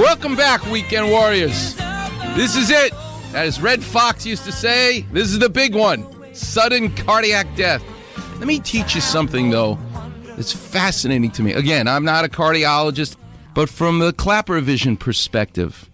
Welcome back, Weekend Warriors. This is it. As Redd Foxx used to say, this is the big one sudden cardiac death. Let me teach you something, though, that's fascinating to me. Again, I'm not a cardiologist, but from the KlapperVision perspective.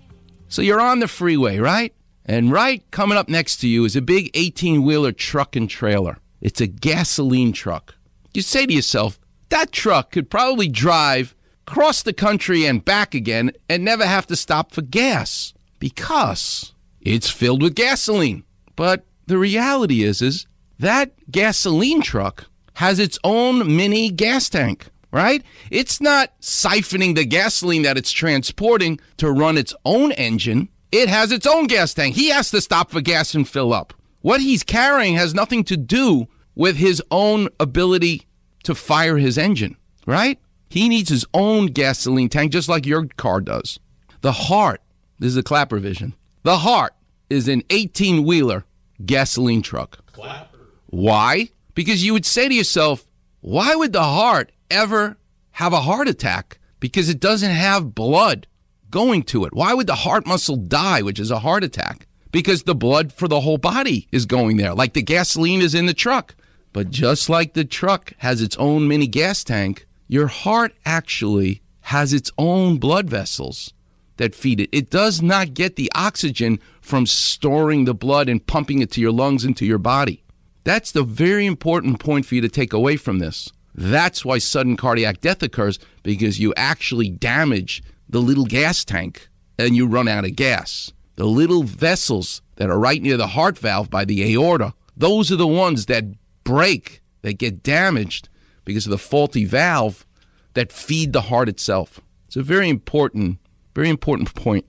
So you're on the freeway, right? And right coming up next to you is a big 18 wheeler truck and trailer. It's a gasoline truck. You say to yourself, that truck could probably drive cross the country and back again and never have to stop for gas because it's filled with gasoline. But the reality is is that gasoline truck has its own mini gas tank, right? It's not siphoning the gasoline that it's transporting to run its own engine. It has its own gas tank. He has to stop for gas and fill up. What he's carrying has nothing to do with his own ability to fire his engine, right? He needs his own gasoline tank just like your car does. The heart, this is a KlapperVision. The heart is an 18 wheeler gasoline truck. Klapper. Why? Because you would say to yourself, why would the heart ever have a heart attack? Because it doesn't have blood going to it. Why would the heart muscle die, which is a heart attack? Because the blood for the whole body is going there, like the gasoline is in the truck. But just like the truck has its own mini gas tank, your heart actually has its own blood vessels that feed it. It does not get the oxygen from storing the blood and pumping it to your lungs and to your body. That's the very important point for you to take away from this. That's why sudden cardiac death occurs because you actually damage the little gas tank and you run out of gas. The little vessels that are right near the heart valve by the aorta, those are the ones that break, that get damaged because of the faulty valve that feed the heart itself. It's a very important, very important point.